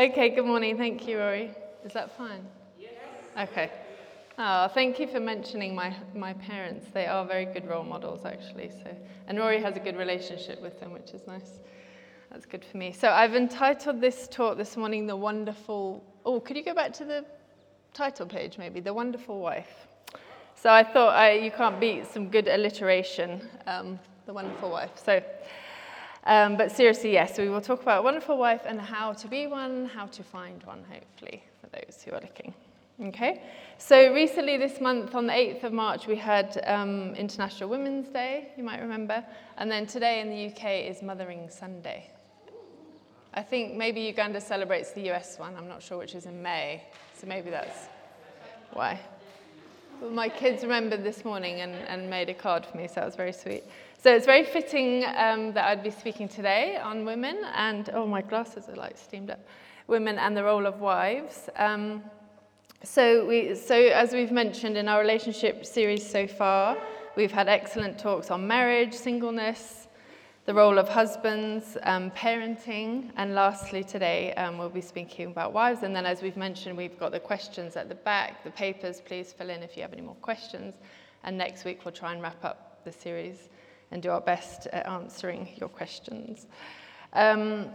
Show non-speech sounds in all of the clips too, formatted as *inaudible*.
Okay, good morning. Thank you, Rory. Is that fine? Yes. Okay. Oh, thank you for mentioning my, my parents. They are very good role models, actually. So, and Rory has a good relationship with them, which is nice. That's good for me. So I've entitled this talk this morning, "The Wonderful." Oh, could you go back to the title page, maybe? The Wonderful Wife. So I thought I, you can't beat some good alliteration. Um, the Wonderful Wife. So. Um, but seriously, yes, we will talk about a wonderful wife and how to be one, how to find one, hopefully, for those who are looking. Okay? So recently, this month, on the 8th of March, we had um, International Women's Day, you might remember. And then today in the UK is Mothering Sunday. I think maybe Uganda celebrates the US one. I'm not sure which is in May. So maybe that's why. Well, my kids remembered this morning and, and made a card for me, so that was very sweet. So it's very fitting um, that I'd be speaking today on women and, oh, my glasses are like steamed up, women and the role of wives. Um, so, we, so as we've mentioned in our relationship series so far, we've had excellent talks on marriage, singleness, the role of husbands, um, parenting, and lastly today um, we'll be speaking about wives. And then, as we've mentioned, we've got the questions at the back, the papers. Please fill in if you have any more questions. And next week we'll try and wrap up the series and do our best at answering your questions. Um,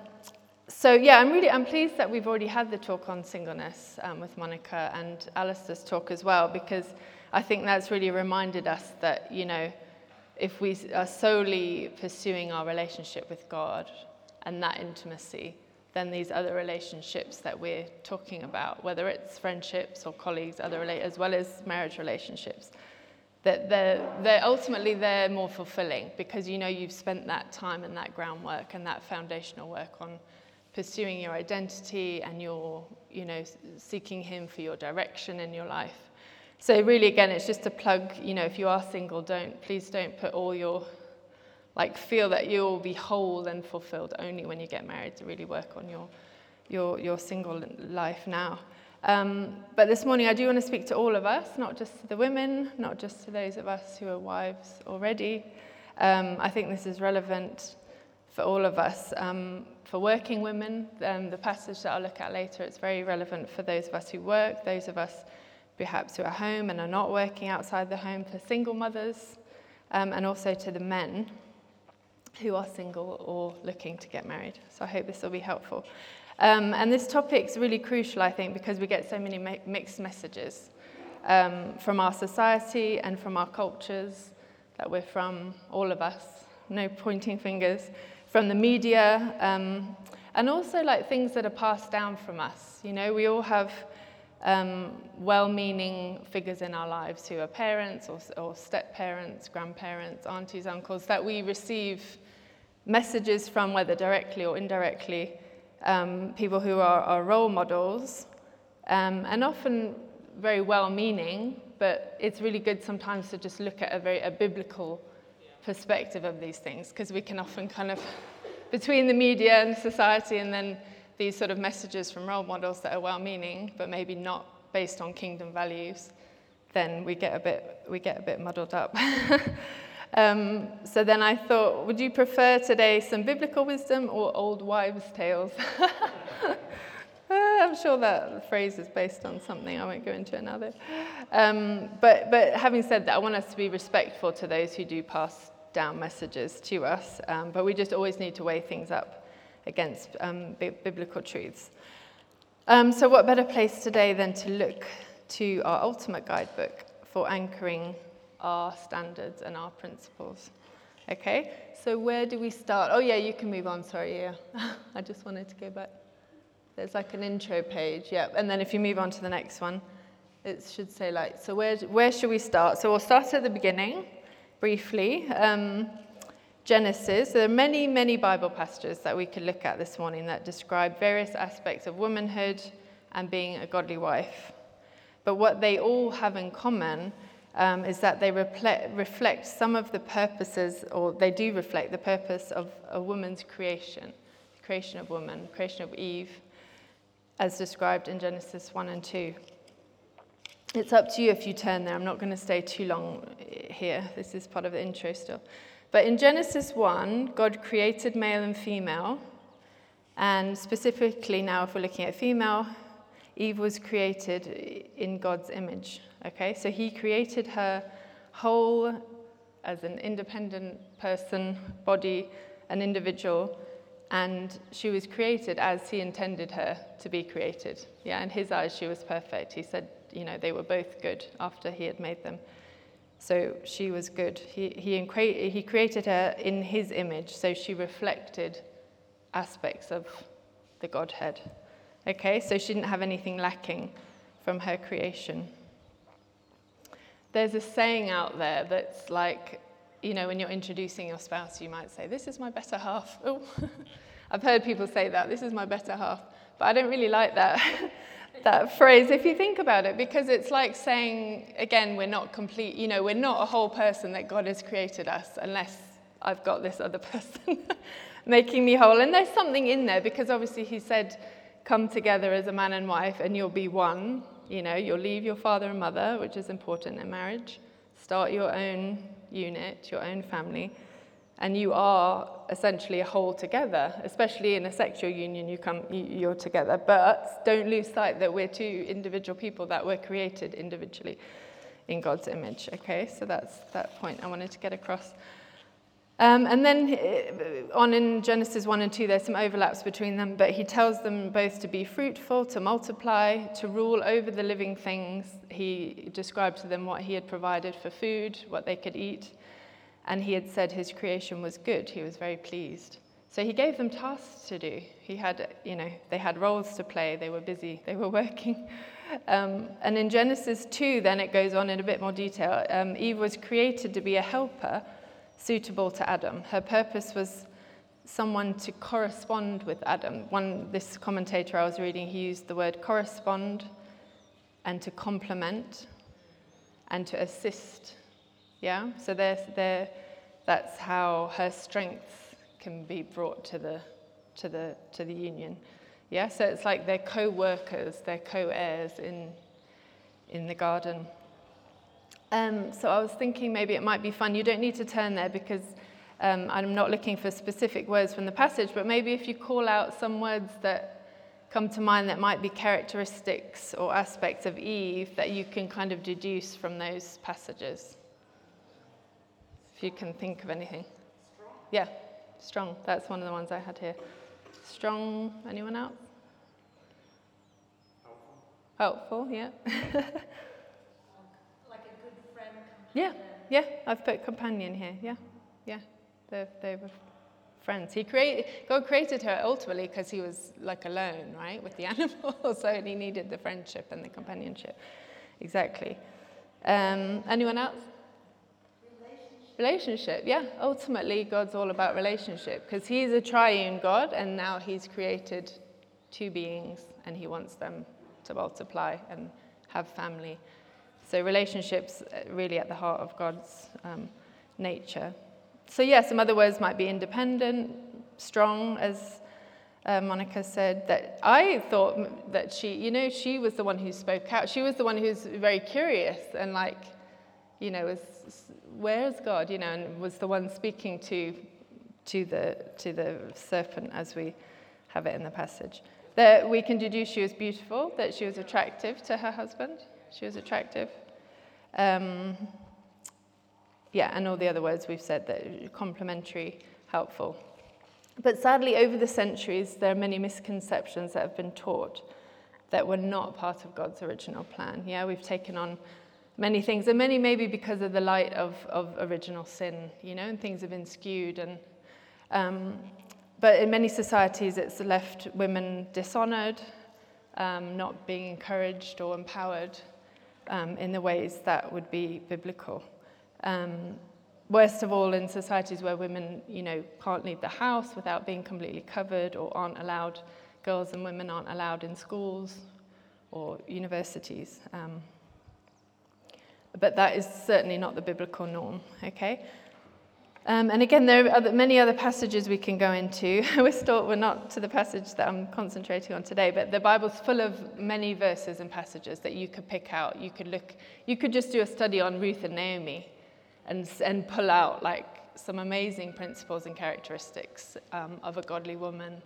so yeah, I'm really I'm pleased that we've already had the talk on singleness um, with Monica and Alistair's talk as well because I think that's really reminded us that you know if we are solely pursuing our relationship with God and that intimacy, then these other relationships that we're talking about, whether it's friendships or colleagues, other as well as marriage relationships, that they're, they're ultimately they're more fulfilling because you know you've spent that time and that groundwork and that foundational work on pursuing your identity and your you know seeking him for your direction in your life. So really again it's just a plug you know if you are single don't please don't put all your like feel that you'll be whole and fulfilled only when you get married to really work on your your your single life now um, but this morning, I do want to speak to all of us, not just to the women, not just to those of us who are wives already. Um, I think this is relevant for all of us. Um, for working women, um, the passage that I'll look at later, it's very relevant for those of us who work, those of us perhaps who are home and are not working outside the home, for single mothers, um, and also to the men who are single or looking to get married. So I hope this will be helpful. Um, and this topic's really crucial, I think, because we get so many mi- mixed messages um, from our society and from our cultures that we're from, all of us, no pointing fingers, from the media, um, and also like things that are passed down from us. You know, we all have um, well meaning figures in our lives who are parents or, or step parents, grandparents, aunties, uncles that we receive messages from, whether directly or indirectly um, people who are our role models, um, and often very well meaning, but it's really good sometimes to just look at a very a biblical perspective of these things, because we can often kind of, *laughs* between the media and society, and then these sort of messages from role models that are well meaning, but maybe not based on kingdom values, then we get a bit, we get a bit muddled up. *laughs* Um, so then I thought, would you prefer today some biblical wisdom or old wives' tales? *laughs* Uh, I'm sure that phrase is based on something. I won't go into another. Um, but, but having said that, I want us to be respectful to those who do pass down messages to us. Um, but we just always need to weigh things up against um, bi- biblical truths. Um, so, what better place today than to look to our ultimate guidebook for anchoring our standards and our principles. Okay, so where do we start? Oh, yeah, you can move on. Sorry, yeah. *laughs* I just wanted to go back. There's like an intro page, yeah. And then if you move on to the next one, it should say, like, so where, where should we start? So we'll start at the beginning, briefly. Um, Genesis. There are many, many Bible passages that we could look at this morning that describe various aspects of womanhood and being a godly wife. But what they all have in common um, is that they reflect, some of the purposes, or they do reflect the purpose of a woman's creation, the creation of woman, creation of Eve, as described in Genesis 1 and 2. It's up to you if you turn there. I'm not going to stay too long here. This is part of the intro still. But in Genesis 1, God created male and female, And specifically, now, if we're looking at female, Eve was created in God's image. Okay, so He created her whole as an independent person, body, an individual, and she was created as He intended her to be created. Yeah, in His eyes, she was perfect. He said, you know, they were both good after He had made them. So she was good. He, he, he created her in His image, so she reflected aspects of the Godhead. Okay, so she didn't have anything lacking from her creation. There's a saying out there that's like, you know, when you're introducing your spouse, you might say, This is my better half. *laughs* Oh, *laughs* I've heard people say that, this is my better half. But I don't really like that, *laughs* that phrase if you think about it, because it's like saying, again, we're not complete, you know, we're not a whole person that God has created us unless I've got this other person making me whole. And there's something in there because obviously he said, come together as a man and wife and you'll be one. You know, you'll leave your father and mother, which is important in marriage, start your own unit, your own family, and you are essentially a whole together, especially in a sexual union, you come, you're together. But don't lose sight that we're two individual people that were created individually in God's image. Okay, so that's that point I wanted to get across. Um, and then uh, on in Genesis 1 and 2, there's some overlaps between them, but he tells them both to be fruitful, to multiply, to rule over the living things. He described to them what he had provided for food, what they could eat, and he had said his creation was good. He was very pleased. So he gave them tasks to do. He had, you know, they had roles to play, they were busy, *laughs* they were working. Um, and in Genesis 2, then it goes on in a bit more detail. Um, Eve was created to be a helper suitable to Adam. Her purpose was someone to correspond with Adam. One, this commentator I was reading, he used the word correspond and to complement and to assist. Yeah? So they're, they're, that's how her strength can be brought to the, to the, to the union. Yeah? So it's like they're co workers, they're co heirs in, in the garden. Um, so I was thinking maybe it might be fun. You don't need to turn there because um, I'm not looking for specific words from the passage, but maybe if you call out some words that come to mind that might be characteristics or aspects of Eve that you can kind of deduce from those passages. If you can think of anything. Strong. Yeah, strong. That's one of the ones I had here. Strong. Anyone else? Helpful. Helpful, yeah. *laughs* Yeah, yeah, I've put companion here. Yeah, yeah, they, they were friends. He created, God created her ultimately because he was like alone, right, with the *laughs* animals, so he needed the friendship and the companionship. Exactly. Um, anyone else? Relationship. relationship, yeah. Ultimately, God's all about relationship because He's a triune God and now He's created two beings and He wants them to multiply and have family. So, relationships uh, really at the heart of God's um, nature. So, yeah, some other words might be independent, strong, as uh, Monica said. That I thought that she, you know, she was the one who spoke out. She was the one who's very curious and, like, you know, was, where's God, you know, and was the one speaking to, to, the, to the serpent as we have it in the passage. That we can deduce she was beautiful, that she was attractive to her husband. She was attractive. Um, yeah, and all the other words we've said that complementary, helpful. But sadly, over the centuries, there are many misconceptions that have been taught that were not part of God's original plan. Yeah, we've taken on many things, and many maybe because of the light of, of original sin, you know, and things have been skewed. And, um, but in many societies, it's left women dishonored, um, not being encouraged or empowered um, in the ways that would be biblical. Um, worst of all, in societies where women, you know, can't leave the house without being completely covered or aren't allowed, girls and women aren't allowed in schools or universities. Um, but that is certainly not the biblical norm, okay? Um, and again, there are many other passages we can go into. *laughs* we're, still, we're not to the passage that I'm concentrating on today, but the Bible's full of many verses and passages that you could pick out. You could look, you could just do a study on Ruth and Naomi and, and pull out like some amazing principles and characteristics um, of a godly woman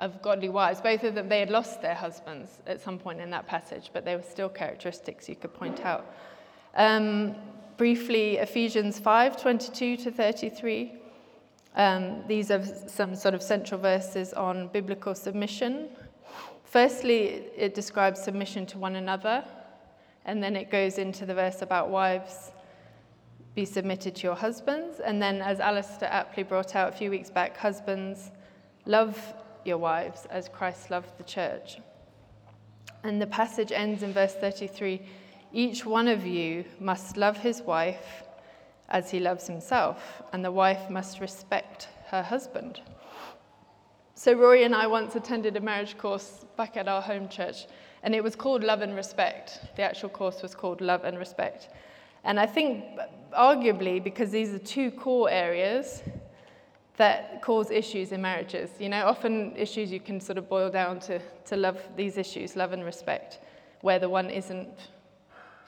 of godly wives. Both of them, they had lost their husbands at some point in that passage, but they were still characteristics you could point out. Um, briefly, Ephesians 5 22 to 33. Um, these are some sort of central verses on biblical submission. Firstly, it describes submission to one another, and then it goes into the verse about wives be submitted to your husbands. And then, as Alistair aptly brought out a few weeks back, husbands, love your wives as Christ loved the church. And the passage ends in verse 33 each one of you must love his wife as he loves himself, and the wife must respect her husband. So, Rory and I once attended a marriage course back at our home church, and it was called Love and Respect. The actual course was called Love and Respect. And I think, arguably, because these are two core areas that cause issues in marriages. You know, often issues you can sort of boil down to, to love these issues, love and respect, where the one isn't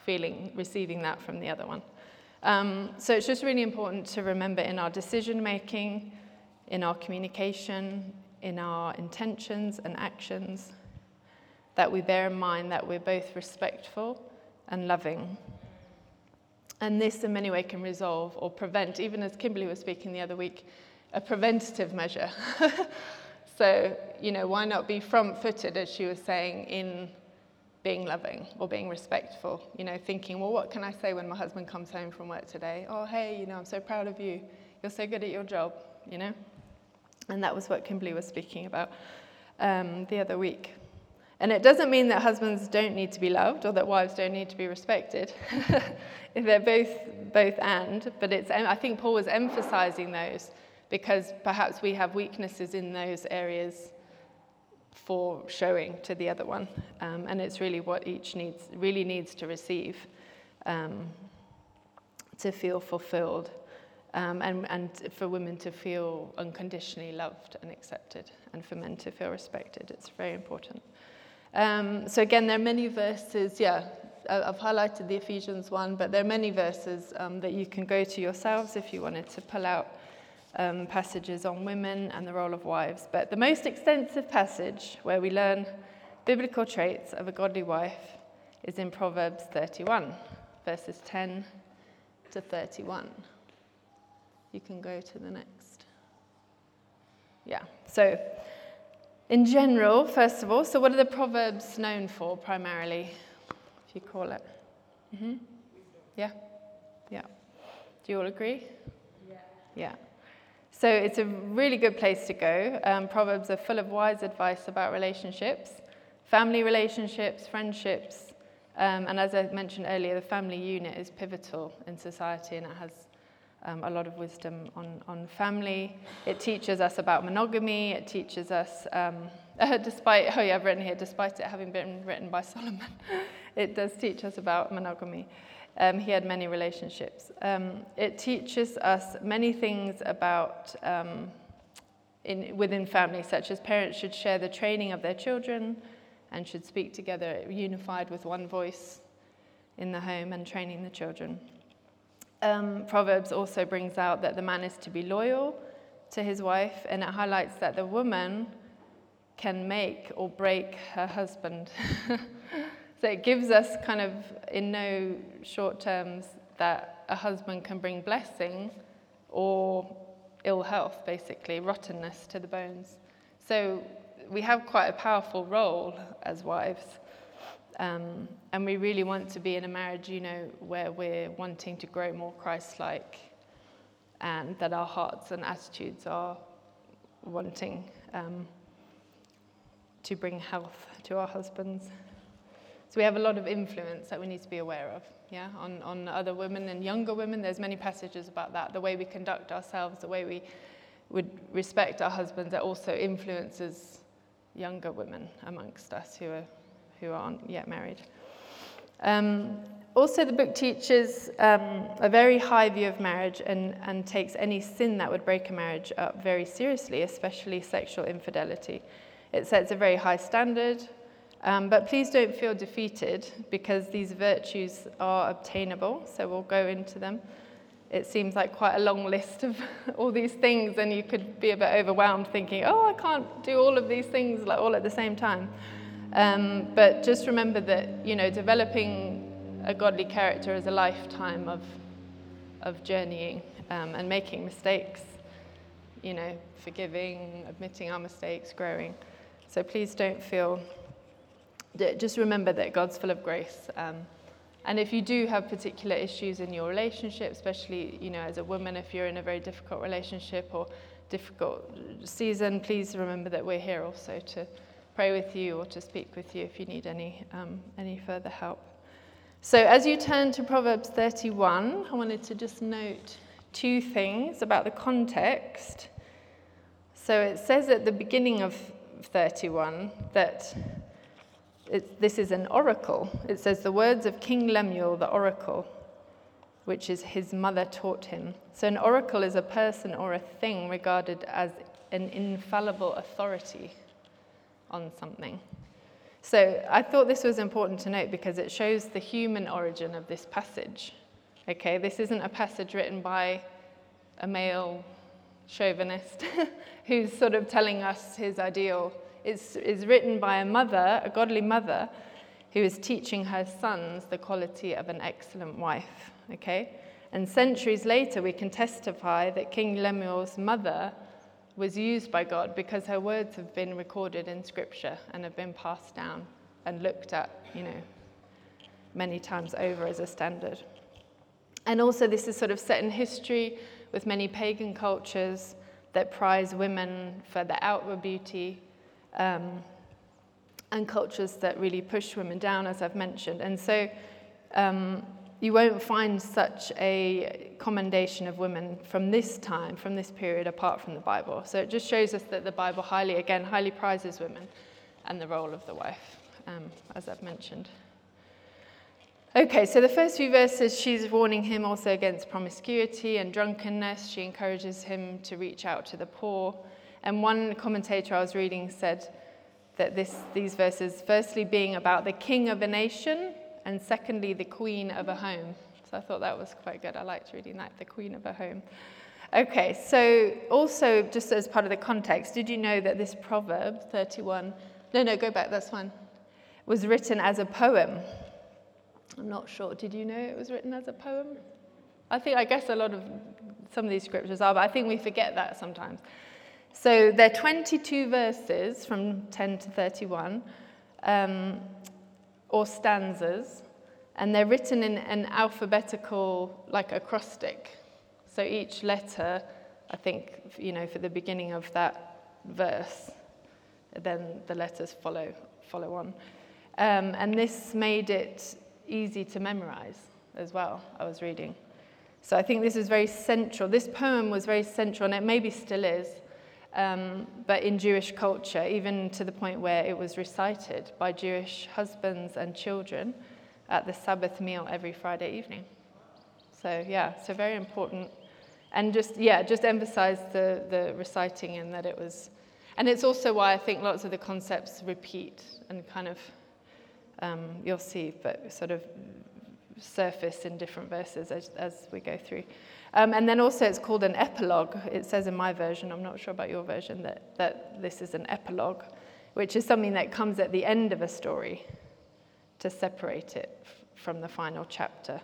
feeling, receiving that from the other one. Um, so it's just really important to remember in our decision making, in our communication, in our intentions and actions, that we bear in mind that we're both respectful and loving. And this, in many ways, can resolve or prevent, even as Kimberly was speaking the other week, a preventative measure. *laughs* so, you know, why not be front footed, as she was saying, in being loving or being respectful? You know, thinking, well, what can I say when my husband comes home from work today? Oh, hey, you know, I'm so proud of you. You're so good at your job, you know? And that was what Kimberly was speaking about um, the other week. And it doesn't mean that husbands don't need to be loved or that wives don't need to be respected. *laughs* They're both, both and, but it's, I think Paul was emphasizing those because perhaps we have weaknesses in those areas for showing to the other one. Um, and it's really what each needs, really needs to receive um, to feel fulfilled um, and, and for women to feel unconditionally loved and accepted and for men to feel respected. It's very important. Um, so again, there are many verses, yeah, I've highlighted the Ephesians one, but there are many verses um, that you can go to yourselves if you wanted to pull out um, passages on women and the role of wives. But the most extensive passage where we learn biblical traits of a godly wife is in Proverbs 31, verses 10 to 31. You can go to the next. Yeah, so in general, first of all, so what are the Proverbs known for primarily, if you call it? Mm-hmm. Yeah? Yeah. Do you all agree? Yeah. Yeah. So it's a really good place to go. Um, Proverbs are full of wise advice about relationships, family relationships, friendships, um, and as I mentioned earlier, the family unit is pivotal in society and it has um, a lot of wisdom on, on family. It teaches us about monogamy. It teaches us, um, *laughs* despite, oh yeah, I've written here, despite it having been written by *laughs* Solomon, it does teach us about monogamy. Um, he had many relationships. Um, it teaches us many things about um, in, within families, such as parents should share the training of their children and should speak together, unified with one voice in the home and training the children. Um, Proverbs also brings out that the man is to be loyal to his wife, and it highlights that the woman can make or break her husband. *laughs* So it gives us kind of, in no short terms, that a husband can bring blessing or ill health, basically, rottenness to the bones. So we have quite a powerful role as wives. Um, and we really want to be in a marriage, you know, where we're wanting to grow more Christ like and that our hearts and attitudes are wanting um, to bring health to our husbands. So we have a lot of influence that we need to be aware of, yeah, on, on other women and younger women. There's many passages about that. The way we conduct ourselves, the way we would respect our husbands, that also influences younger women amongst us who, are, who aren't yet married. Um, also, the book teaches um, a very high view of marriage and, and takes any sin that would break a marriage up very seriously, especially sexual infidelity. It sets a very high standard um, but please don't feel defeated because these virtues are obtainable, so we'll go into them. it seems like quite a long list of *laughs* all these things, and you could be a bit overwhelmed thinking, oh, I can't do all of these things like all at the same time. Um, but just remember that, you know, developing a godly character is a lifetime of, of journeying um, and making mistakes, you know, forgiving, admitting our mistakes, growing. So please don't feel, just remember that God's full of grace. Um, and if you do have particular issues in your relationship, especially you know as a woman, if you're in a very difficult relationship or difficult season, please remember that we're here also to pray with you or to speak with you if you need any um, any further help. So as you turn to Proverbs 31, I wanted to just note two things about the context. So it says at the beginning of 31 that it, this is an oracle. It says, The words of King Lemuel, the oracle, which is his mother taught him. So, an oracle is a person or a thing regarded as an infallible authority on something. So, I thought this was important to note because it shows the human origin of this passage. Okay, this isn't a passage written by a male chauvinist *laughs* who's sort of telling us his ideal is, is written by a mother, a godly mother, who is teaching her sons the quality of an excellent wife. Okay? And centuries later, we can testify that King Lemuel's mother was used by God because her words have been recorded in Scripture and have been passed down and looked at, you know, many times over as a standard. And also, this is sort of set in history with many pagan cultures that prize women for their outward beauty um, and cultures that really push women down, as I've mentioned. And so um, you won't find such a commendation of women from this time, from this period, apart from the Bible. So it just shows us that the Bible highly, again, highly prizes women and the role of the wife, um, as I've mentioned. Okay, so the first few verses, she's warning him also against promiscuity and drunkenness. She encourages him to reach out to the poor. And one commentator I was reading said that this, these verses, firstly, being about the king of a nation, and secondly, the queen of a home. So I thought that was quite good. I liked reading that, the queen of a home. Okay, so also, just as part of the context, did you know that this proverb, 31, no, no, go back, that's fine, was written as a poem? I'm not sure. Did you know it was written as a poem? I think, I guess a lot of some of these scriptures are, but I think we forget that sometimes. So there are 22 verses from 10 to 31, um, or stanzas, and they're written in an alphabetical, like acrostic. So each letter, I think, you know, for the beginning of that verse, then the letters follow, follow on. Um, and this made it easy to memorize as well, I was reading. So I think this is very central. This poem was very central, and it maybe still is, um, but in Jewish culture, even to the point where it was recited by Jewish husbands and children at the Sabbath meal every Friday evening. So, yeah, so very important. And just, yeah, just emphasize the, the reciting and that it was. And it's also why I think lots of the concepts repeat and kind of, um, you'll see, but sort of surface in different verses as, as we go through. Um, and then also it's called an epilogue. It says in my version, I'm not sure about your version, that, that this is an epilogue, which is something that comes at the end of a story to separate it from the final chapter,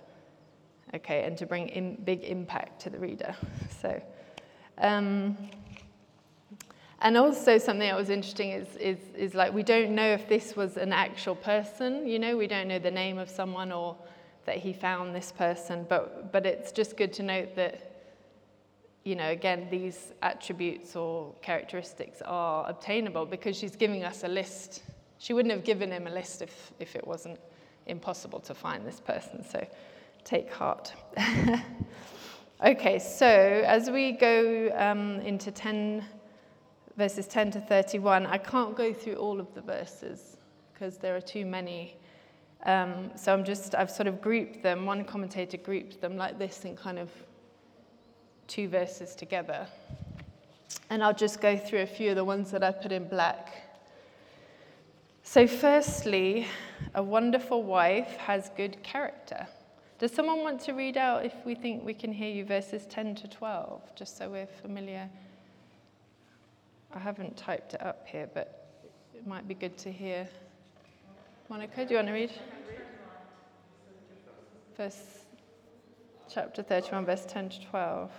okay, and to bring in big impact to the reader. *laughs* So, um, and also something that was interesting is, is, is like we don't know if this was an actual person, you know, we don't know the name of someone or that he found this person, but, but it's just good to note that, you know, again, these attributes or characteristics are obtainable because she's giving us a list. She wouldn't have given him a list if, if it wasn't impossible to find this person, so take heart. *laughs* okay, so as we go um, into 10, verses 10 to 31, I can't go through all of the verses because there are too many um, so I'm just, I've sort of grouped them, one commentator grouped them like this in kind of two verses together. And I'll just go through a few of the ones that I put in black. So, firstly, a wonderful wife has good character. Does someone want to read out if we think we can hear you verses 10 to 12, just so we're familiar? I haven't typed it up here, but it might be good to hear. Monica, do you want to read? Verse chapter 31, verse 10 to 12.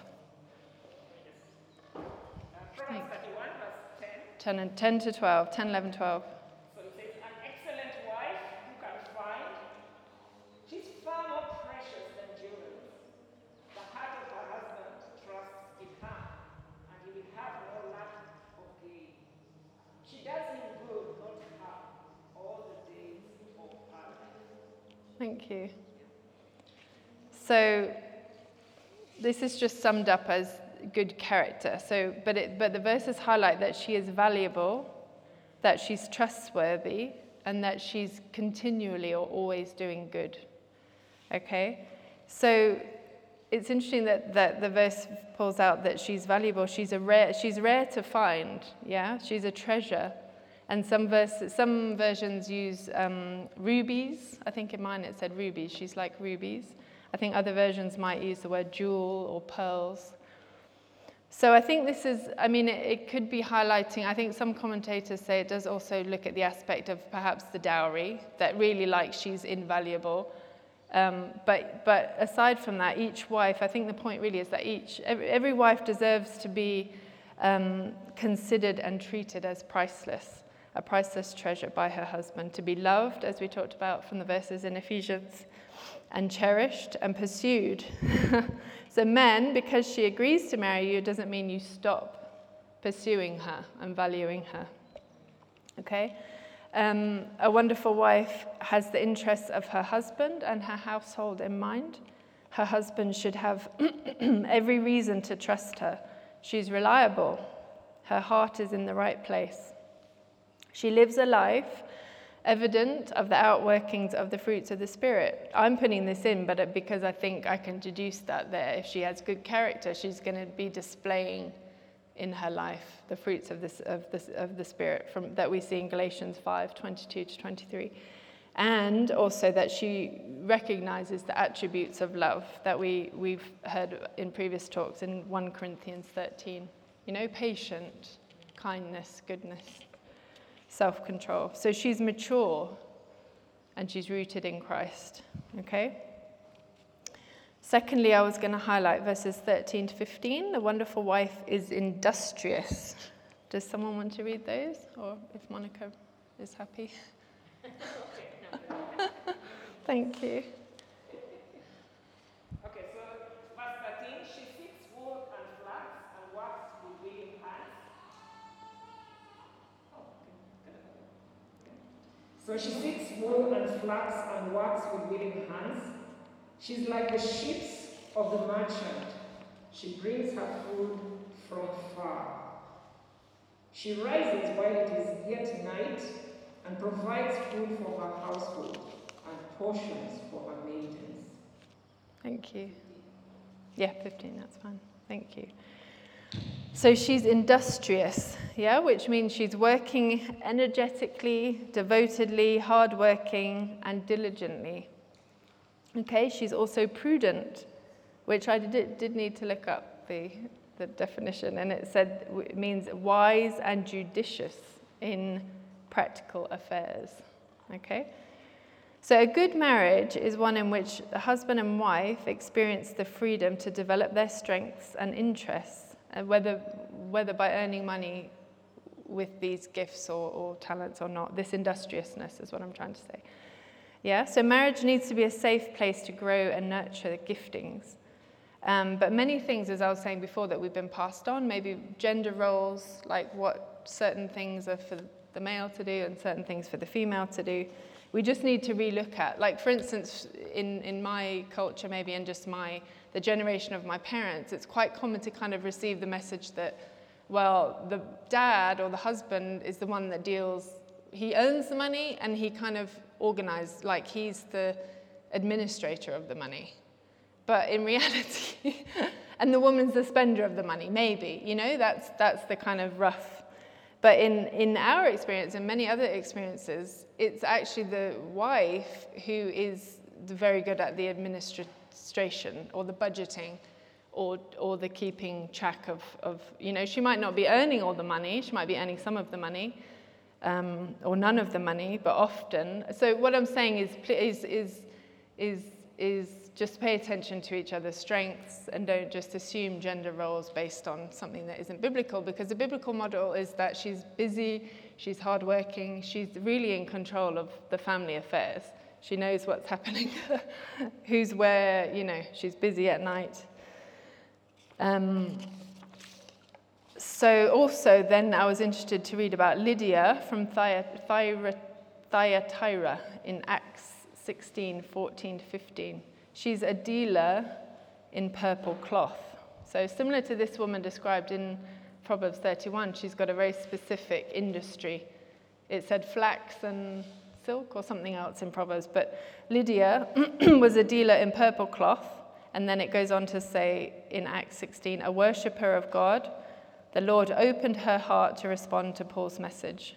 Proverbs 31, verse 10. 10, and 10 to 12, 10, 11, 12. So it says, An excellent wife who can find, she's far more precious than jewels. The heart of her husband trusts in her, and he will have no lack of gain. She does him good, not harm, all the days of her life. Thank you. So, this is just summed up as good character. So, but, it, but the verses highlight that she is valuable, that she's trustworthy, and that she's continually or always doing good. Okay? So, it's interesting that, that the verse pulls out that she's valuable. She's, a rare, she's rare to find, yeah? She's a treasure. And some, verses, some versions use um, rubies. I think in mine it said rubies. She's like rubies. I think other versions might use the word jewel or pearls. So I think this is, I mean, it, it, could be highlighting, I think some commentators say it does also look at the aspect of perhaps the dowry, that really like she's invaluable. Um, but, but aside from that, each wife, I think the point really is that each, every, every wife deserves to be um, considered and treated as priceless, a priceless treasure by her husband, to be loved, as we talked about from the verses in Ephesians, and cherished and pursued. *laughs* so, men, because she agrees to marry you, doesn't mean you stop pursuing her and valuing her. Okay? Um, a wonderful wife has the interests of her husband and her household in mind. Her husband should have *clears throat* every reason to trust her. She's reliable. Her heart is in the right place. She lives a life evident of the outworkings of the fruits of the Spirit. I'm putting this in, but because I think I can deduce that there. If she has good character, she's going to be displaying in her life the fruits of, this, of, this, of the Spirit from, that we see in Galatians 5 22 to 23. And also that she recognizes the attributes of love that we, we've heard in previous talks in 1 Corinthians 13. You know, patient, kindness, goodness self control. So she's mature and she's rooted in Christ. Okay? Secondly, I was going to highlight verses 13 to 15. The wonderful wife is industrious. Does someone want to read those? Or if Monica is happy? *laughs* *laughs* Thank you. So she seeks wool and flax and works with willing hands. She's like the ships of the merchant. She brings her food from far. She rises while it is yet night and provides food for her household and portions for her maidens. Thank you. Yeah, 15, that's fine. Thank you. So she's industrious, yeah, which means she's working energetically, devotedly, hardworking, and diligently. Okay, she's also prudent, which I did, did need to look up the, the definition, and it said it means wise and judicious in practical affairs. Okay? So, a good marriage is one in which the husband and wife experience the freedom to develop their strengths and interests uh, whether, whether by earning money with these gifts or, or talents or not. This industriousness is what I'm trying to say. Yeah, so marriage needs to be a safe place to grow and nurture the giftings. Um, but many things, as I was saying before, that we've been passed on, maybe gender roles, like what certain things are for the male to do and certain things for the female to do, we just need to relook at. Like, for instance, in, in my culture, maybe, and just my the generation of my parents, it's quite common to kind of receive the message that, well, the dad or the husband is the one that deals, he earns the money and he kind of organizes, like he's the administrator of the money. But in *laughs* reality, and the woman's the spender of the money, maybe, you know, that's, that's the kind of rough. But in, in our experience and many other experiences, it's actually the wife who is very good at the administration or the budgeting or, or the keeping track of, of, you know, she might not be earning all the money, she might be earning some of the money um, or none of the money, but often. So what I'm saying is, is, is, is, is just pay attention to each other's strengths and don't just assume gender roles based on something that isn't biblical because the biblical model is that she's busy, she's hardworking, she's really in control of the family affairs. She knows what's happening, *laughs* who's where, you know, she's busy at night. Um, so, also, then I was interested to read about Lydia from Thyatira in Acts 16 14 to 15. She's a dealer in purple cloth. So, similar to this woman described in Proverbs 31, she's got a very specific industry. It said flax and silk or something else in Proverbs, but Lydia *clears throat* was a dealer in purple cloth. And then it goes on to say in Acts 16, a worshipper of God, the Lord opened her heart to respond to Paul's message.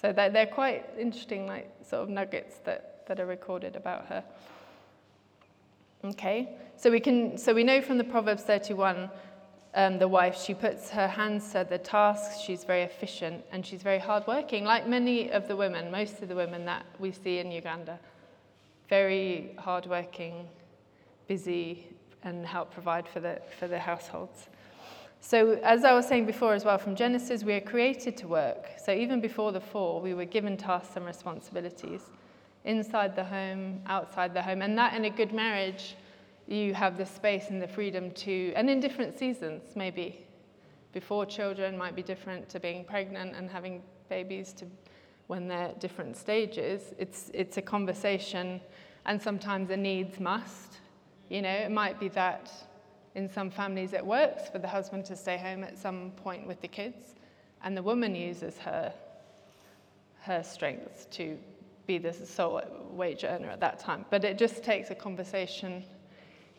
So they're, they're quite interesting, like sort of nuggets that, that are recorded about her. Okay, so we can so we know from the Proverbs 31, um, the wife she puts her hands to the tasks. She's very efficient and she's very hardworking, like many of the women, most of the women that we see in Uganda. Very hardworking, busy and help provide for the, for the households. So, as I was saying before as well, from Genesis, we are created to work. So, even before the fall, we were given tasks and responsibilities inside the home, outside the home. And that in a good marriage, you have the space and the freedom to, and in different seasons, maybe. Before children might be different to being pregnant and having babies to when they're at different stages. It's, it's a conversation, and sometimes a needs must. You know, it might be that in some families it works for the husband to stay home at some point with the kids, and the woman uses her, her strengths to be the sole wage earner at that time. But it just takes a conversation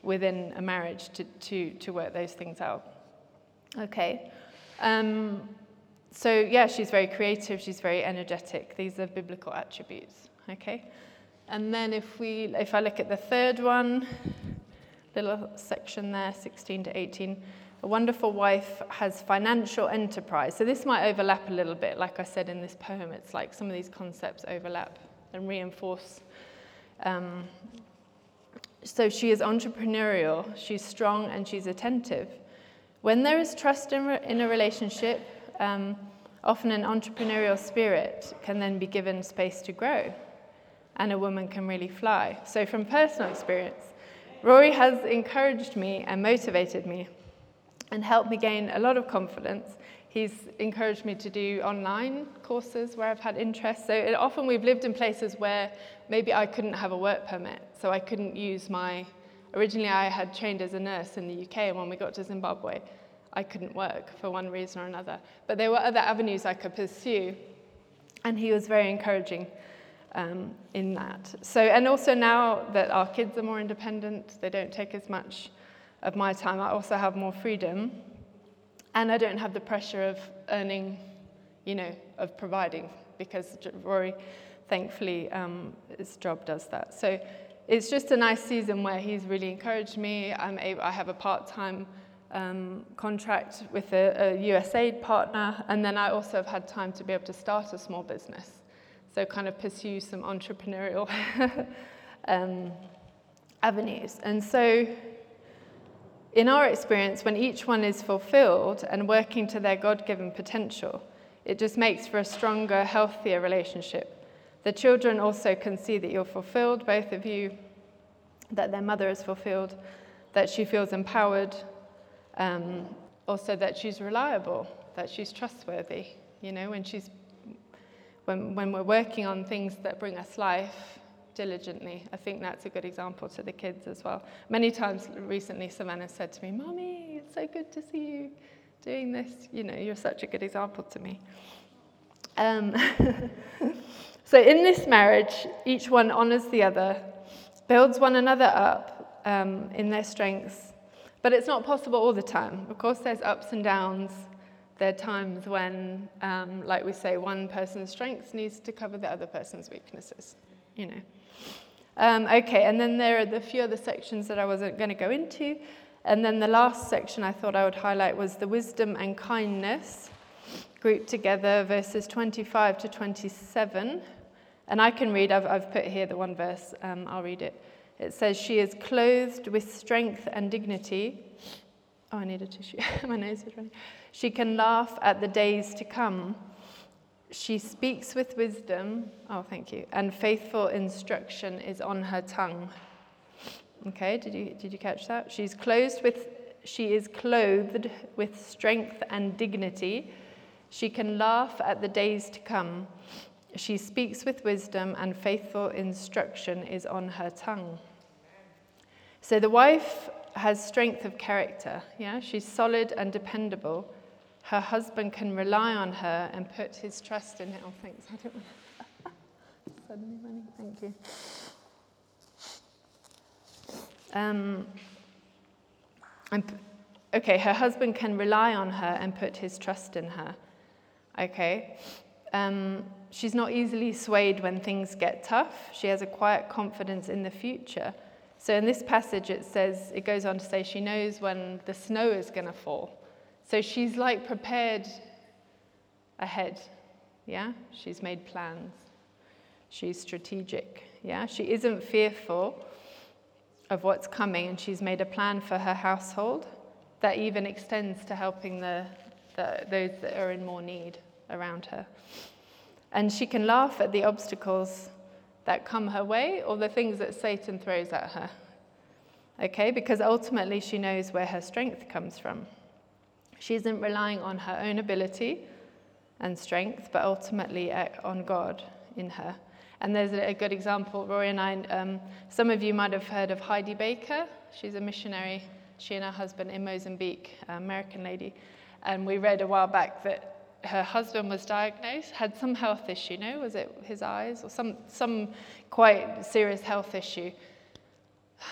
within a marriage to, to, to work those things out. Okay. Um, so, yeah, she's very creative, she's very energetic. These are biblical attributes. Okay. And then if we if I look at the third one, little section there, 16 to 18. A wonderful wife has financial enterprise. So this might overlap a little bit. Like I said in this poem, it's like some of these concepts overlap and reinforce. Um, so she is entrepreneurial, she's strong, and she's attentive. When there is trust in, re- in a relationship, um, often an entrepreneurial spirit can then be given space to grow, and a woman can really fly. So, from personal experience, Rory has encouraged me and motivated me and helped me gain a lot of confidence. He's encouraged me to do online courses where I've had interest. So it, often we've lived in places where maybe I couldn't have a work permit, so I couldn't use my. Originally, I had trained as a nurse in the UK, and when we got to Zimbabwe, I couldn't work for one reason or another. But there were other avenues I could pursue, and he was very encouraging um, in that. So, and also now that our kids are more independent, they don't take as much of my time. I also have more freedom, and I don't have the pressure of earning, you know, of providing because Rory, thankfully, um, his job does that. So. It's just a nice season where he's really encouraged me. I'm able, I have a part-time um, contract with a, a USAID partner, and then I also have had time to be able to start a small business. So, kind of pursue some entrepreneurial *laughs* um, avenues. And so, in our experience, when each one is fulfilled and working to their God given potential, it just makes for a stronger, healthier relationship. The children also can see that you're fulfilled, both of you, that their mother is fulfilled, that she feels empowered, um, also that she's reliable, that she's trustworthy. You know, when she's when, when we're working on things that bring us life diligently. I think that's a good example to the kids as well. Many times recently, Savannah said to me, Mommy, it's so good to see you doing this. You know, you're such a good example to me. Um, *laughs* so, in this marriage, each one honors the other, builds one another up um, in their strengths, but it's not possible all the time. Of course, there's ups and downs. There are times when, um, like we say, one person's strengths needs to cover the other person's weaknesses, you know. Um, okay, and then there are the few other sections that I wasn't going to go into. And then the last section I thought I would highlight was the wisdom and kindness grouped together, verses 25 to 27. And I can read, I've, I've put here the one verse, um, I'll read it. It says, She is clothed with strength and dignity. Oh, I need a tissue. *laughs* My nose is running. She can laugh at the days to come. She speaks with wisdom. Oh, thank you. And faithful instruction is on her tongue. Okay, did you, did you catch that? She's clothed with, she is clothed with strength and dignity. She can laugh at the days to come. She speaks with wisdom, and faithful instruction is on her tongue. So the wife has strength of character. Yeah, she's solid and dependable. Her husband can rely on her and put his trust in her. Oh, thanks. I don't want *laughs* suddenly running. Thank you. Um, okay, her husband can rely on her and put his trust in her. Okay. Um, she's not easily swayed when things get tough. She has a quiet confidence in the future. So in this passage, it says, it goes on to say she knows when the snow is going to fall. So she's like prepared ahead. Yeah? She's made plans. She's strategic. Yeah? She isn't fearful of what's coming, and she's made a plan for her household that even extends to helping the, the, those that are in more need around her. And she can laugh at the obstacles that come her way or the things that Satan throws at her. Okay, because ultimately she knows where her strength comes from. She isn't relying on her own ability and strength, but ultimately on God in her. And there's a good example. Rory and I, um, some of you might have heard of Heidi Baker. She's a missionary, she and her husband in Mozambique, American lady. And we read a while back that her husband was diagnosed, had some health issue, know, was it his eyes or some, some quite serious health issue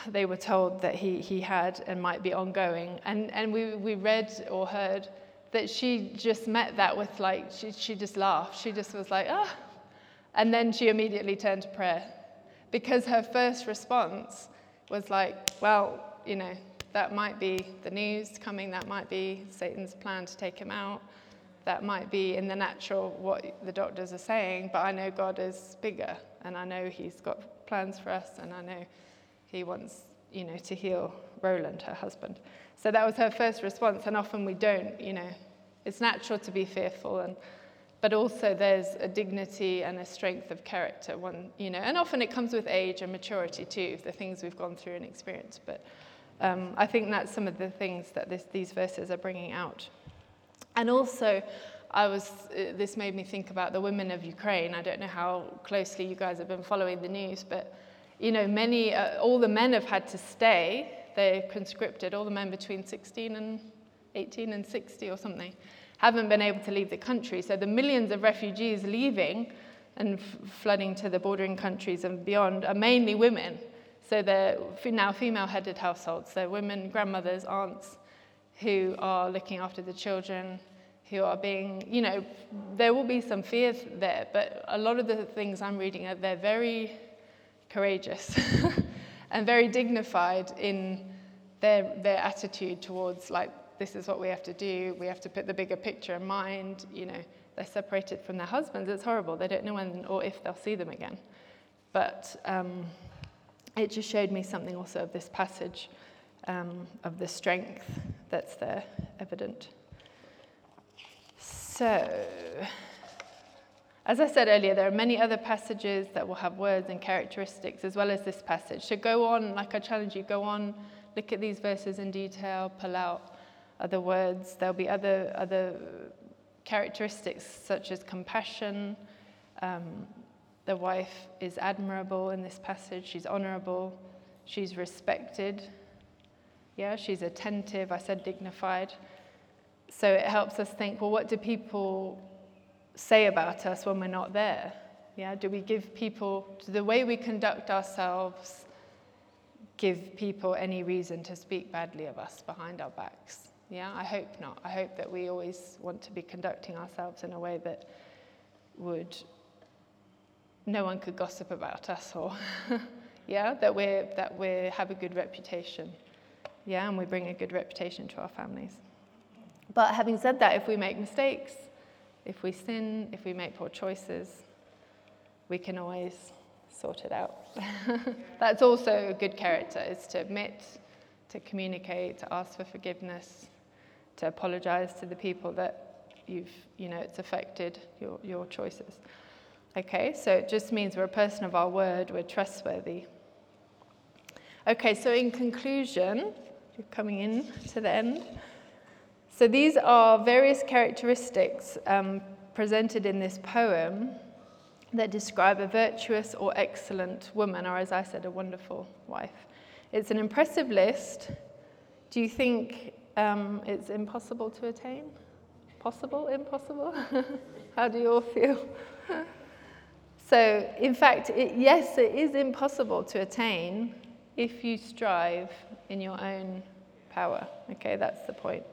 they were told that he, he had and might be ongoing. And, and we, we read or heard that she just met that with like, she, she just laughed. She just was like, ah. And then she immediately turned to prayer because her first response was like, well, you know, that might be the news coming, that might be Satan's plan to take him out that might be in the natural what the doctors are saying, but I know God is bigger and I know He's got plans for us and I know He wants, you know, to heal Rolland, her husband. So that was her first response, and often we don't, you know. It's natural to be fearful and but also there's a dignity and a strength of character one you know and often it comes with age and maturity too the things we've gone through and experienced but um, i think that's some of the things that this, these verses are bringing out and also, I was, uh, this made me think about the women of Ukraine. I don't know how closely you guys have been following the news, but you know, many, uh, all the men have had to stay. They're conscripted, all the men between 16 and 18 and 60 or something, haven't been able to leave the country. So the millions of refugees leaving and f- flooding to the bordering countries and beyond are mainly women. So they're now female headed households. They're women, grandmothers, aunts, who are looking after the children, who are being, you know, there will be some fears there, but a lot of the things I'm reading are they're very courageous *laughs* and very dignified in their, their attitude towards, like, this is what we have to do, we have to put the bigger picture in mind, you know, they're separated from their husbands, it's horrible, they don't know when or if they'll see them again. But um, it just showed me something also of this passage um, of the strength that's there evident. So, as I said earlier, there are many other passages that will have words and characteristics as well as this passage. So go on, like I challenge you, go on, look at these verses in detail, pull out other words. There'll be other, other characteristics such as compassion. Um, the wife is admirable in this passage, she's honorable, she's respected. Yeah, she's attentive. I said dignified. So it helps us think well, what do people say about us when we're not there? Yeah, do we give people, the way we conduct ourselves give people any reason to speak badly of us behind our backs? Yeah, I hope not. I hope that we always want to be conducting ourselves in a way that would, no one could gossip about us or *laughs* yeah, that we that we have a good reputation, yeah, and we bring a good reputation to our families. But having said that, if we make mistakes, if we sin, if we make poor choices, we can always sort it out. *laughs* That's also a good character, is to admit, to communicate, to ask for forgiveness, to apologize to the people that you've, you know, it's affected your, your choices. Okay, so it just means we're a person of our word, we're trustworthy. Okay, so in conclusion, you're coming in to the end. So these are various characteristics um, presented in this poem that describe a virtuous or excellent woman, or as I said, a wonderful wife. It's an impressive list. Do you think um, it's impossible to attain? Possible? Impossible? *laughs* How do you all feel? so, in fact, it, yes, it is impossible to attain if you strive in your own power. Okay, that's the point.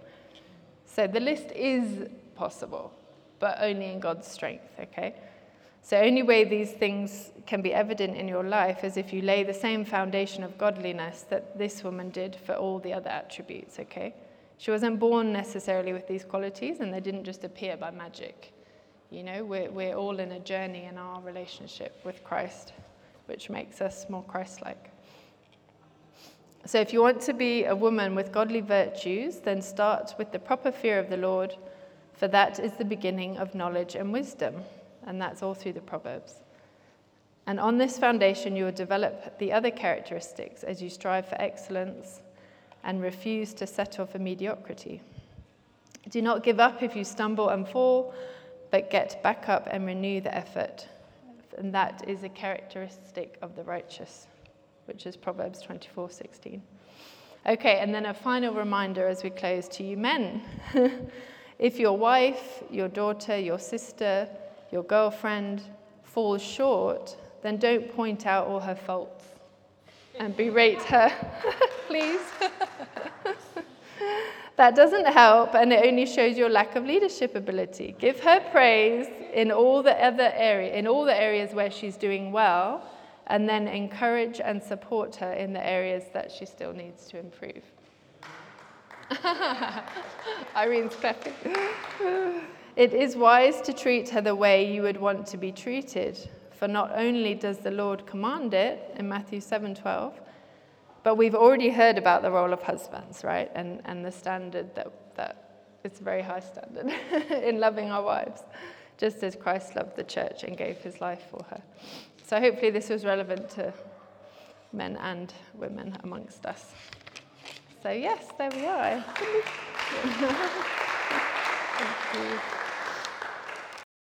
So the list is possible, but only in God's strength, okay? So, only way these things can be evident in your life is if you lay the same foundation of godliness that this woman did for all the other attributes, okay? She wasn't born necessarily with these qualities, and they didn't just appear by magic. You know, we're, we're all in a journey in our relationship with Christ, which makes us more Christ like. So, if you want to be a woman with godly virtues, then start with the proper fear of the Lord, for that is the beginning of knowledge and wisdom. And that's all through the Proverbs. And on this foundation, you will develop the other characteristics as you strive for excellence and refuse to settle for mediocrity. Do not give up if you stumble and fall, but get back up and renew the effort. And that is a characteristic of the righteous which is Proverbs 24:16. Okay, and then a final reminder as we close to you men. *laughs* if your wife, your daughter, your sister, your girlfriend falls short, then don't point out all her faults and berate her, *laughs* please. *laughs* that doesn't help and it only shows your lack of leadership ability. Give her praise in all the other area in all the areas where she's doing well and then encourage and support her in the areas that she still needs to improve. *laughs* Irene's clapping. it is wise to treat her the way you would want to be treated, for not only does the Lord command it in Matthew 7:12, but we've already heard about the role of husbands, right? And, and the standard that, that it's a very high standard *laughs* in loving our wives, just as Christ loved the church and gave his life for her. So hopefully this was relevant to men and women amongst us. So yes, there we are. Thank you.